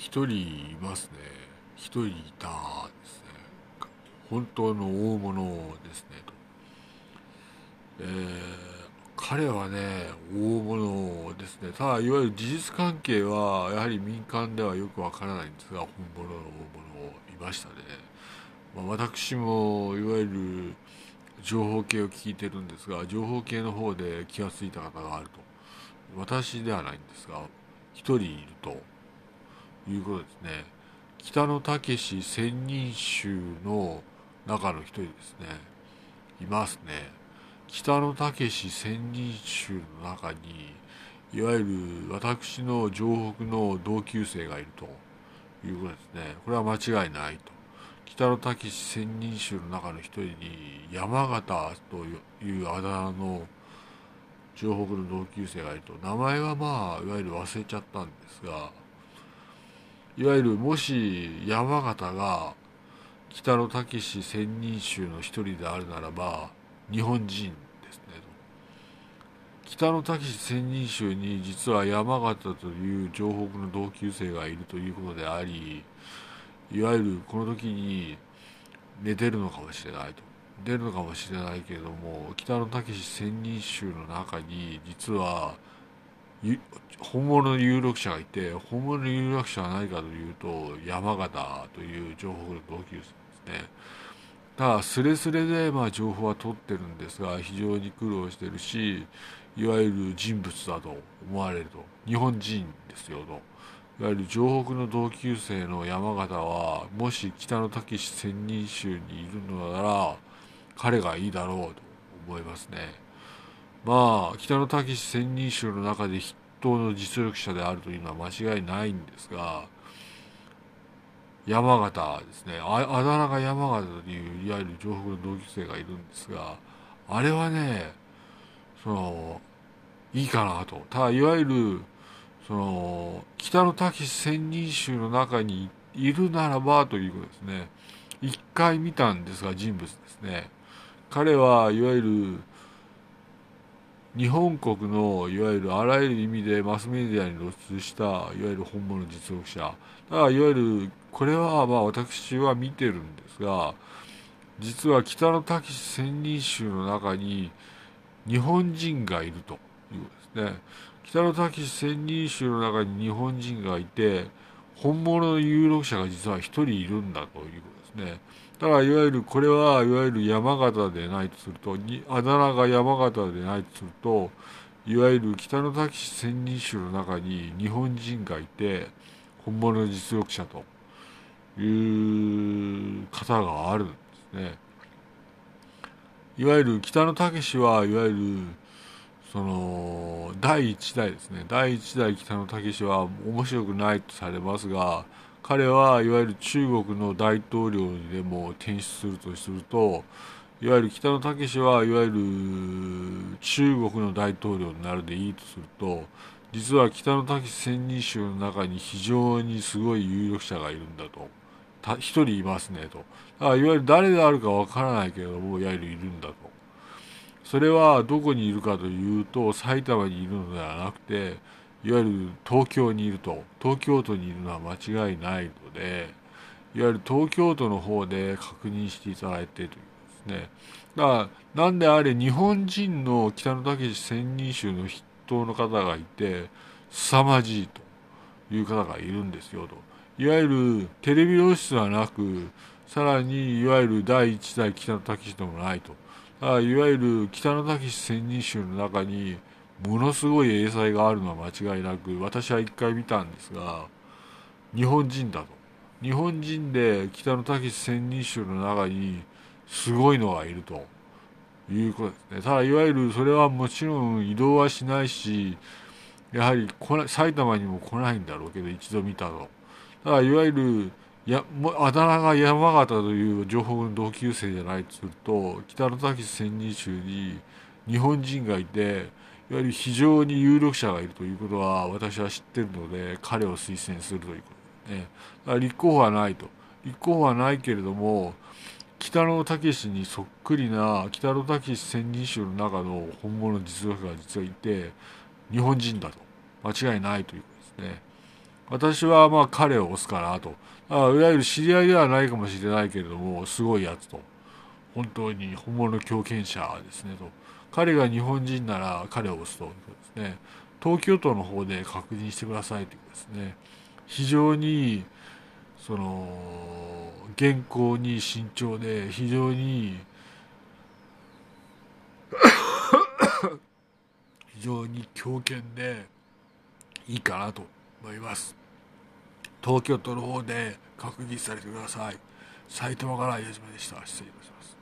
一人いますね。一人いたですね。本当の大物ですねと、えー、彼はね大物ですね。ただいわゆる事実関係はやはり民間ではよくわからないんですが本物の大物いましたね、まあ、私もいわゆる情報系を聞いてるんですが情報系の方で気が付いた方があると。私ではないんですが一人いると。いうことですね。北野武千人衆の中の一人ですね。いますね。北野武千人衆の中にいわゆる私の城北の同級生がいるということですね。これは間違いないと。北野武千人衆の中の一人に山形というあだ名の城北の同級生がいると。名前はまあいわゆる忘れちゃったんですがいわゆるもし山形が北野武千人衆の一人であるならば日本人ですね北野武千人衆に実は山形という城北の同級生がいるということでありいわゆるこの時に寝てるのかもしれないと。出るのかもしれないけれども北野武千人衆の中に実は本物の有力者がいて本物の有力者は何かというと山形という情報の同級生ですね。ただスレスレでまあ情報は取ってるんですが非常に苦労してるしいわゆる人物だと思われると。日本人ですよと。いわゆる城北の同級生の山形はもし北野武千人衆にいるのなら彼がいいだろうと思いますね。まあ北野武千人衆の中で筆頭の実力者であるというのは間違いないんですが山形ですね。ああだ名が山形といういわゆる城北の同級生がいるんですがあれはねそのいいかなと。ただいわゆるその北野武千人衆の中にいるならばということですね。一回見たんですが人物ですね。彼はいわゆる日本国のいわゆるあらゆる意味でマスメディアに露出したいわゆる本物実力者。だからいわゆるこれはまあ私は見てるんですが実は北野武千人衆の中に日本人がいるということですね。北野武千人衆の中に日本人がいて本物の有力者が実は一人いるんだということですねただいわゆるこれはいわゆる山形でないとするとあだ名が山形でないとするといわゆる北の滝千人衆の中に日本人がいて本物の実力者という方があるんですね。いわゆる北野武はいわゆるその第1代ですね。第1代北野武は面白くないとされますが彼はいわゆる中国の大統領にでも転出するとするといわゆる北野武はいわゆる中国の大統領になるでいいとすると実は北野武千人衆の中に非常にすごい有力者がいるんだと。一人いますねと。だからいわゆる誰であるかわからないけれどもいわゆるいるんだと。それはどこにいるかというと埼玉にいるのではなくていわゆる東京にいると。東京都にいるのは間違いないのでいわゆる東京都の方で確認していただいてというですね。だからなんであれ日本人の北野武千人衆の筆頭の方がいて凄まじいという方がいるんですよと。いわゆるテレビ露出はなくさらにいわゆる第一代北野武でもないと。だからいわゆる北野武千人衆の中にものすごい英才があるのは間違いなく私は一回見たんですが日本人だと。日本人で北野武千人衆の中にすごいのがいると。いうことですね。ただいわゆるそれはもちろん移動はしないしやはり埼玉にも来ないんだろうけど一度見たと。ただいわゆるやもうあだ名が山形という情報の同級生じゃないとすると北野武千人衆に日本人がいていわゆる非常に有力者がいるということは私は知ってるので彼を推薦するということでね。だから立候補はないと。立候補はないけれども北野武にそっくりな北野武千人衆の中の本物の実力が実はいて日本人だと間違いないということですね。私はまあ彼を押すかなと。あいわゆる知り合いではないかもしれないけれども、すごいやつと。本当に本物の狂犬者ですねと。彼が日本人なら彼を押すとですね。東京都の方で確認してくださいというですね。非常に、その、現行に慎重で、非常に 非常に強権でいいかなと思います東京都の方で閣議されてください。埼玉から矢島でした。失礼いたします。